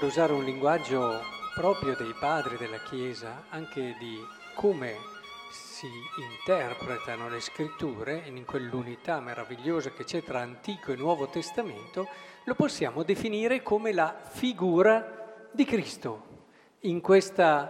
per usare un linguaggio proprio dei padri della Chiesa, anche di come si interpretano le scritture in quell'unità meravigliosa che c'è tra Antico e Nuovo Testamento, lo possiamo definire come la figura di Cristo. In questo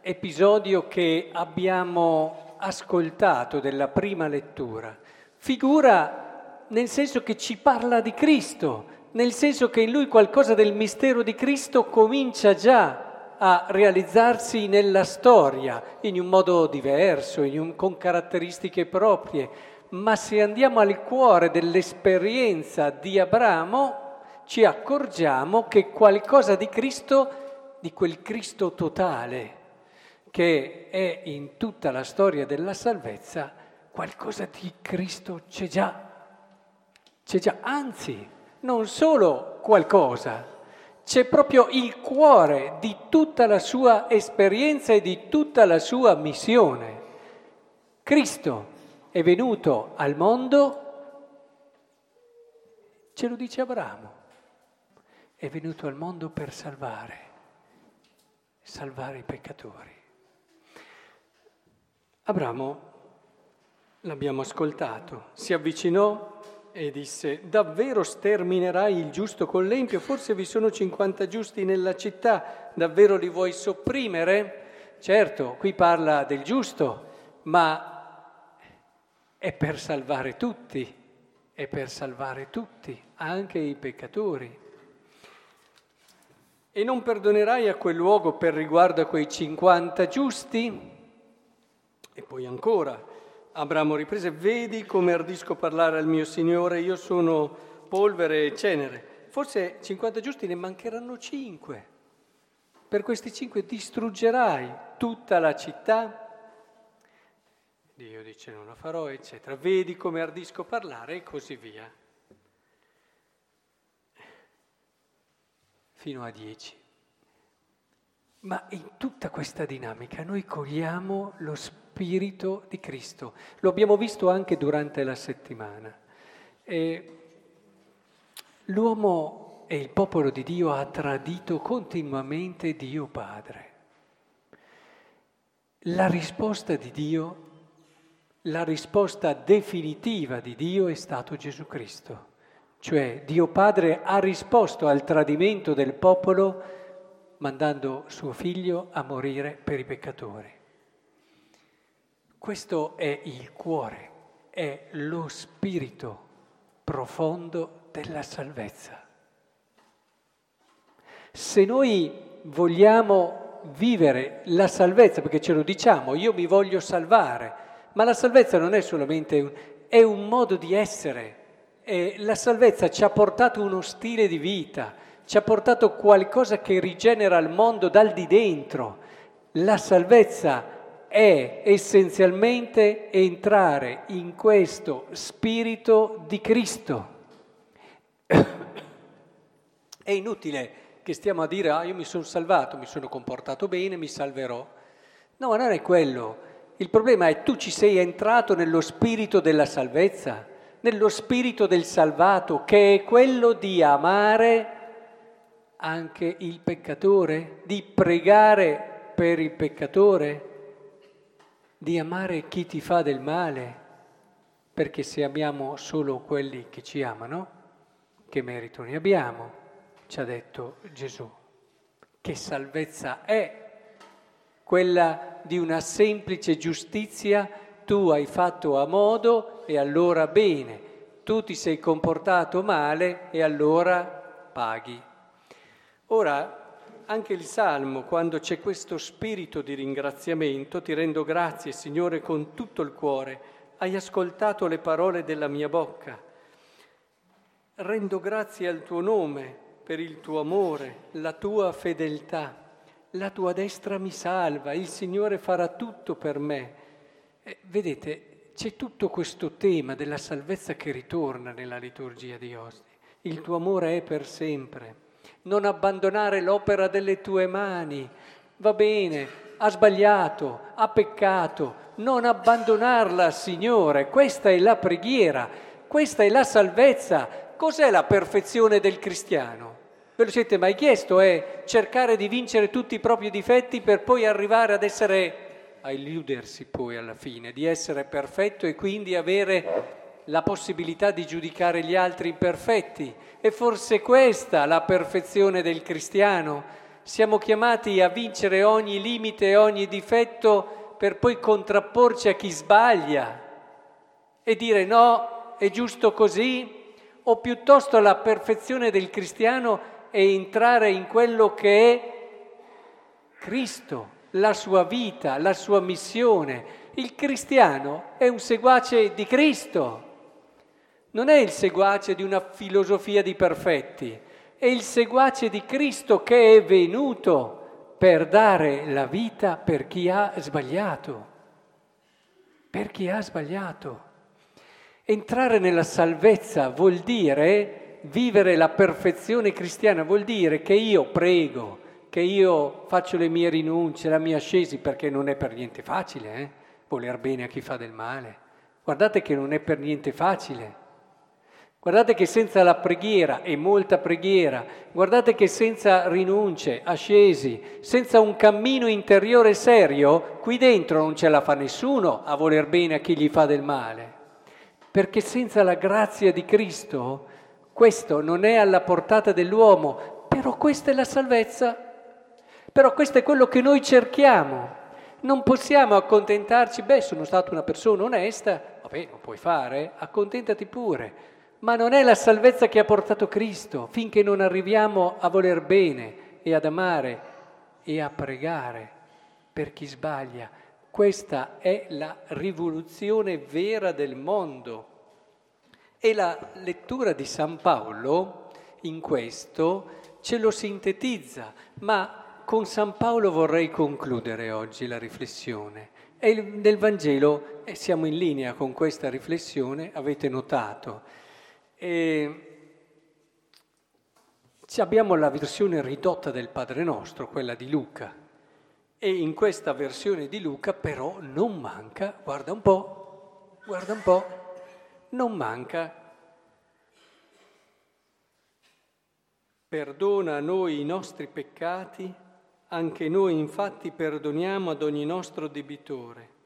episodio che abbiamo ascoltato della prima lettura, figura nel senso che ci parla di Cristo, nel senso che in lui qualcosa del mistero di Cristo comincia già a realizzarsi nella storia, in un modo diverso, un, con caratteristiche proprie. Ma se andiamo al cuore dell'esperienza di Abramo, ci accorgiamo che qualcosa di Cristo, di quel Cristo totale, che è in tutta la storia della salvezza, qualcosa di Cristo c'è già. C'è già, anzi, non solo qualcosa, c'è proprio il cuore di tutta la sua esperienza e di tutta la sua missione. Cristo è venuto al mondo, ce lo dice Abramo, è venuto al mondo per salvare, salvare i peccatori. Abramo, l'abbiamo ascoltato, si avvicinò e disse, davvero sterminerai il giusto con l'empio? Forse vi sono 50 giusti nella città, davvero li vuoi sopprimere? Certo, qui parla del giusto, ma è per salvare tutti, è per salvare tutti, anche i peccatori. E non perdonerai a quel luogo per riguardo a quei 50 giusti? E poi ancora, Abramo riprese, vedi come ardisco parlare al mio Signore, io sono polvere e cenere. Forse 50 giusti ne mancheranno 5. Per questi 5 distruggerai tutta la città. Dio dice non la farò, eccetera. Vedi come ardisco parlare e così via. Fino a 10. Ma in tutta questa dinamica noi cogliamo lo spirito spirito di Cristo. Lo abbiamo visto anche durante la settimana. E l'uomo e il popolo di Dio ha tradito continuamente Dio Padre. La risposta di Dio, la risposta definitiva di Dio è stato Gesù Cristo. Cioè Dio Padre ha risposto al tradimento del popolo mandando suo figlio a morire per i peccatori. Questo è il cuore, è lo spirito profondo della salvezza. Se noi vogliamo vivere la salvezza, perché ce lo diciamo, io mi voglio salvare, ma la salvezza non è solamente un, è un modo di essere. E la salvezza ci ha portato uno stile di vita, ci ha portato qualcosa che rigenera il mondo dal di dentro. La salvezza è essenzialmente entrare in questo spirito di Cristo. È inutile che stiamo a dire, ah, io mi sono salvato, mi sono comportato bene, mi salverò. No, non è quello. Il problema è tu ci sei entrato nello spirito della salvezza, nello spirito del salvato, che è quello di amare anche il peccatore, di pregare per il peccatore, di amare chi ti fa del male, perché se amiamo solo quelli che ci amano, che merito ne abbiamo, ci ha detto Gesù. Che salvezza è quella di una semplice giustizia, tu hai fatto a modo e allora bene, tu ti sei comportato male e allora paghi. Ora anche il Salmo, quando c'è questo spirito di ringraziamento, ti rendo grazie, Signore, con tutto il cuore. Hai ascoltato le parole della mia bocca. Rendo grazie al tuo nome per il tuo amore, la tua fedeltà. La tua destra mi salva, il Signore farà tutto per me. Eh, vedete, c'è tutto questo tema della salvezza che ritorna nella liturgia di oggi. Il tuo amore è per sempre non abbandonare l'opera delle tue mani. Va bene, ha sbagliato, ha peccato, non abbandonarla, Signore. Questa è la preghiera, questa è la salvezza. Cos'è la perfezione del cristiano? Ve lo siete mai chiesto? È cercare di vincere tutti i propri difetti per poi arrivare ad essere, a illudersi poi alla fine, di essere perfetto e quindi avere la possibilità di giudicare gli altri imperfetti. E forse questa la perfezione del cristiano. Siamo chiamati a vincere ogni limite ogni difetto per poi contrapporci a chi sbaglia e dire no, è giusto così, o piuttosto la perfezione del cristiano e entrare in quello che è Cristo, la sua vita, la sua missione. Il cristiano è un seguace di Cristo, non è il seguace di una filosofia di perfetti, è il seguace di Cristo che è venuto per dare la vita per chi ha sbagliato, per chi ha sbagliato. Entrare nella salvezza vuol dire vivere la perfezione cristiana vuol dire che io prego, che io faccio le mie rinunce, la mia ascesi, perché non è per niente facile, eh? voler bene a chi fa del male. Guardate che non è per niente facile. Guardate che senza la preghiera e molta preghiera, guardate che senza rinunce, ascesi, senza un cammino interiore serio, qui dentro non ce la fa nessuno a voler bene a chi gli fa del male. Perché senza la grazia di Cristo questo non è alla portata dell'uomo, però questa è la salvezza, però questo è quello che noi cerchiamo. Non possiamo accontentarci, beh, sono stata una persona onesta, vabbè, non puoi fare, accontentati pure, ma non è la salvezza che ha portato Cristo, finché non arriviamo a voler bene e ad amare e a pregare per chi sbaglia. Questa è la rivoluzione vera del mondo. E la lettura di San Paolo in questo ce lo sintetizza, ma con San Paolo vorrei concludere oggi la riflessione. E nel Vangelo e siamo in linea con questa riflessione, avete notato. E abbiamo la versione ridotta del Padre Nostro, quella di Luca. E in questa versione di Luca però non manca, guarda un po', guarda un po', non manca. Perdona a noi i nostri peccati, anche noi infatti perdoniamo ad ogni nostro debitore.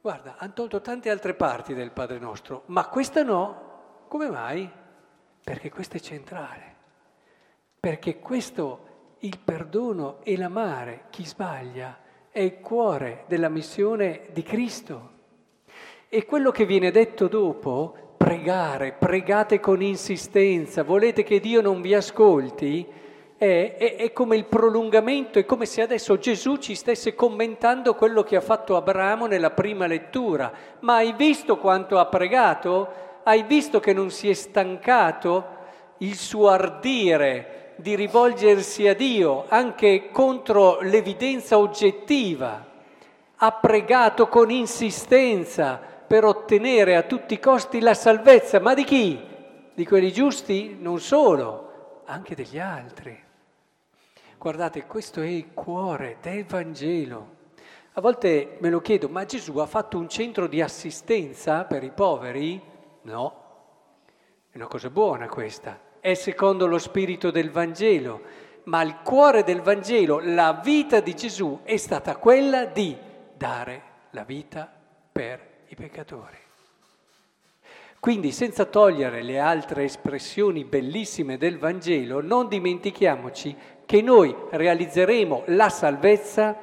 Guarda, hanno tolto tante altre parti del Padre nostro, ma questa no. Come mai? Perché questa è centrale. Perché questo, il perdono e l'amare chi sbaglia, è il cuore della missione di Cristo. E quello che viene detto dopo, pregare, pregate con insistenza, volete che Dio non vi ascolti, è, è, è, come il prolungamento, è come se adesso Gesù ci stesse commentando quello che ha fatto Abramo nella prima lettura. Ma hai visto quanto ha pregato? Hai visto che non si è stancato il suo ardire di rivolgersi a Dio anche contro l'evidenza oggettiva? Ha pregato con insistenza per ottenere a tutti i costi la salvezza, ma di chi? Di quelli giusti? Non solo, anche degli altri. Guardate, questo è il cuore del Vangelo. A volte me lo chiedo, ma Gesù ha fatto un centro di assistenza per i poveri? No, è una cosa buona questa, è secondo lo spirito del Vangelo, ma il cuore del Vangelo, la vita di Gesù è stata quella di dare la vita per i peccatori. Quindi senza togliere le altre espressioni bellissime del Vangelo, non dimentichiamoci che noi realizzeremo la salvezza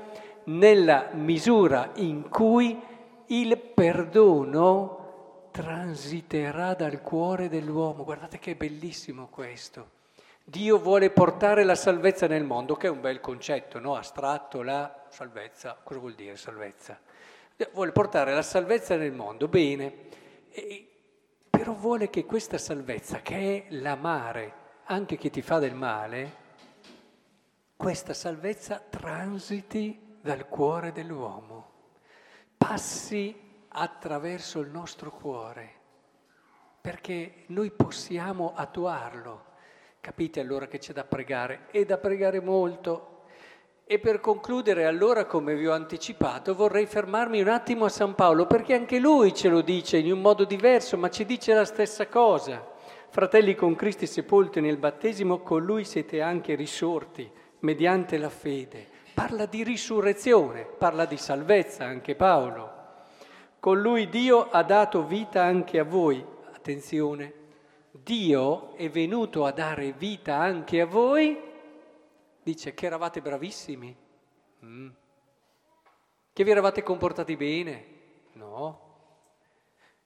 nella misura in cui il perdono transiterà dal cuore dell'uomo. Guardate che bellissimo questo. Dio vuole portare la salvezza nel mondo, che è un bel concetto, no? astratto, la salvezza. Cosa vuol dire salvezza? vuole portare la salvezza nel mondo, bene, e, però vuole che questa salvezza, che è l'amare anche chi ti fa del male, questa salvezza transiti dal cuore dell'uomo, passi attraverso il nostro cuore, perché noi possiamo attuarlo. Capite allora che c'è da pregare? E da pregare molto, e per concludere allora, come vi ho anticipato, vorrei fermarmi un attimo a San Paolo, perché anche lui ce lo dice in un modo diverso, ma ci dice la stessa cosa. fratelli con Cristo sepolti nel battesimo, con lui siete anche risorti mediante la fede. Parla di risurrezione, parla di salvezza anche Paolo. Con lui Dio ha dato vita anche a voi. Attenzione, Dio è venuto a dare vita anche a voi, dice che eravate bravissimi, mm. che vi eravate comportati bene. No.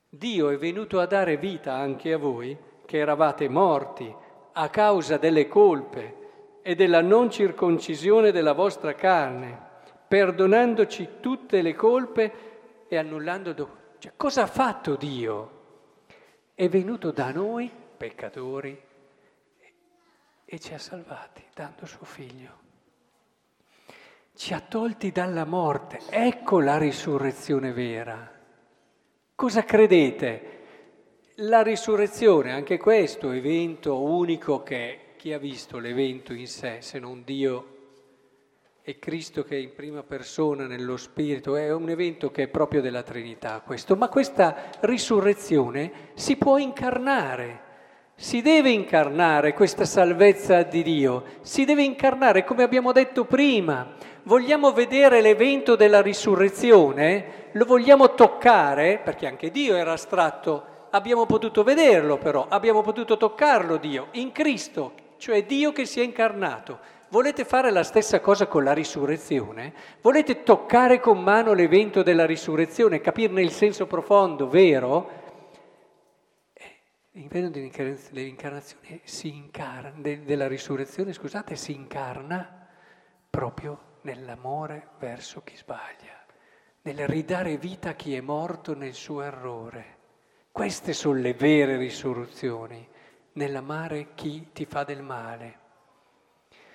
Dio è venuto a dare vita anche a voi, che eravate morti a causa delle colpe e della non circoncisione della vostra carne, perdonandoci tutte le colpe e annullando... Do... Cioè, cosa ha fatto Dio? È venuto da noi, peccatori, e ci ha salvati dando suo figlio. Ci ha tolti dalla morte. Ecco la risurrezione vera. Cosa credete? La risurrezione, anche questo evento unico che chi ha visto l'evento in sé, se non Dio e Cristo che è in prima persona nello Spirito, è un evento che è proprio della Trinità questo, ma questa risurrezione si può incarnare, si deve incarnare questa salvezza di Dio, si deve incarnare come abbiamo detto prima. Vogliamo vedere l'evento della risurrezione, lo vogliamo toccare, perché anche Dio era astratto, abbiamo potuto vederlo però, abbiamo potuto toccarlo Dio, in Cristo, cioè Dio che si è incarnato. Volete fare la stessa cosa con la risurrezione? Volete toccare con mano l'evento della risurrezione, capirne il senso profondo, vero? L'evento dell'incarnazione si incarna, della risurrezione, scusate, si incarna proprio nell'amore verso chi sbaglia, nel ridare vita a chi è morto nel suo errore. Queste sono le vere risurrezioni nell'amare chi ti fa del male,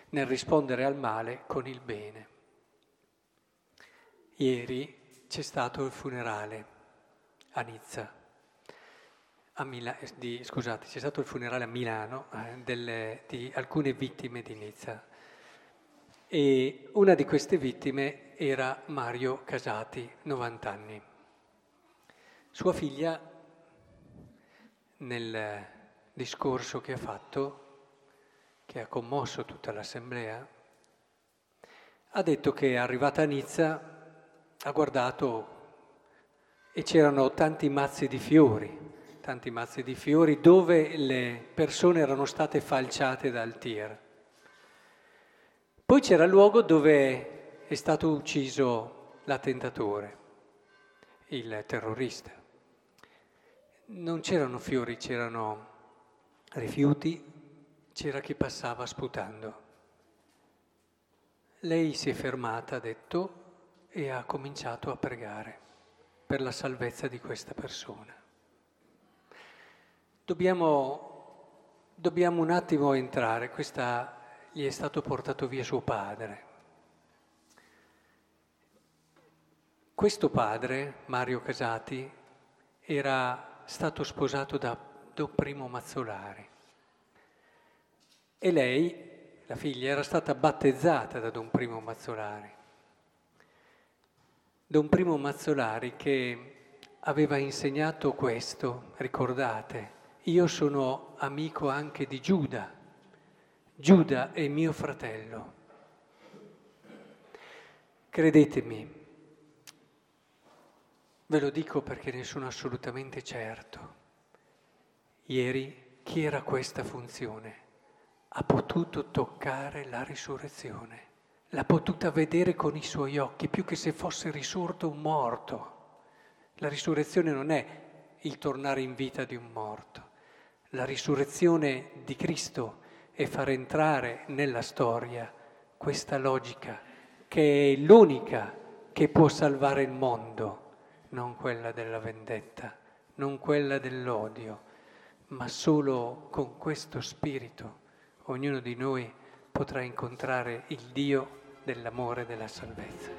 nel rispondere al male con il bene. Ieri c'è stato il funerale a Nizza, a Mila- di, scusate, c'è stato il funerale a Milano eh, delle, di alcune vittime di Nizza e una di queste vittime era Mario Casati, 90 anni. Sua figlia nel discorso che ha fatto, che ha commosso tutta l'assemblea, ha detto che arrivata a Nizza ha guardato e c'erano tanti mazzi di fiori, tanti mazzi di fiori dove le persone erano state falciate dal tir. Poi c'era il luogo dove è stato ucciso l'attentatore, il terrorista. Non c'erano fiori, c'erano rifiuti, c'era chi passava sputando. Lei si è fermata, ha detto, e ha cominciato a pregare per la salvezza di questa persona. Dobbiamo, dobbiamo un attimo entrare, questa gli è stato portato via suo padre. Questo padre, Mario Casati, era stato sposato da Don Primo Mazzolari. E lei, la figlia, era stata battezzata da Don Primo Mazzolari. Don Primo Mazzolari che aveva insegnato questo, ricordate, io sono amico anche di Giuda, Giuda è mio fratello. Credetemi, ve lo dico perché ne sono assolutamente certo. Ieri chi era questa funzione? Ha potuto toccare la risurrezione, l'ha potuta vedere con i suoi occhi, più che se fosse risorto un morto. La risurrezione non è il tornare in vita di un morto. La risurrezione di Cristo è far entrare nella storia questa logica che è l'unica che può salvare il mondo, non quella della vendetta, non quella dell'odio ma solo con questo spirito ognuno di noi potrà incontrare il Dio dell'amore e della salvezza.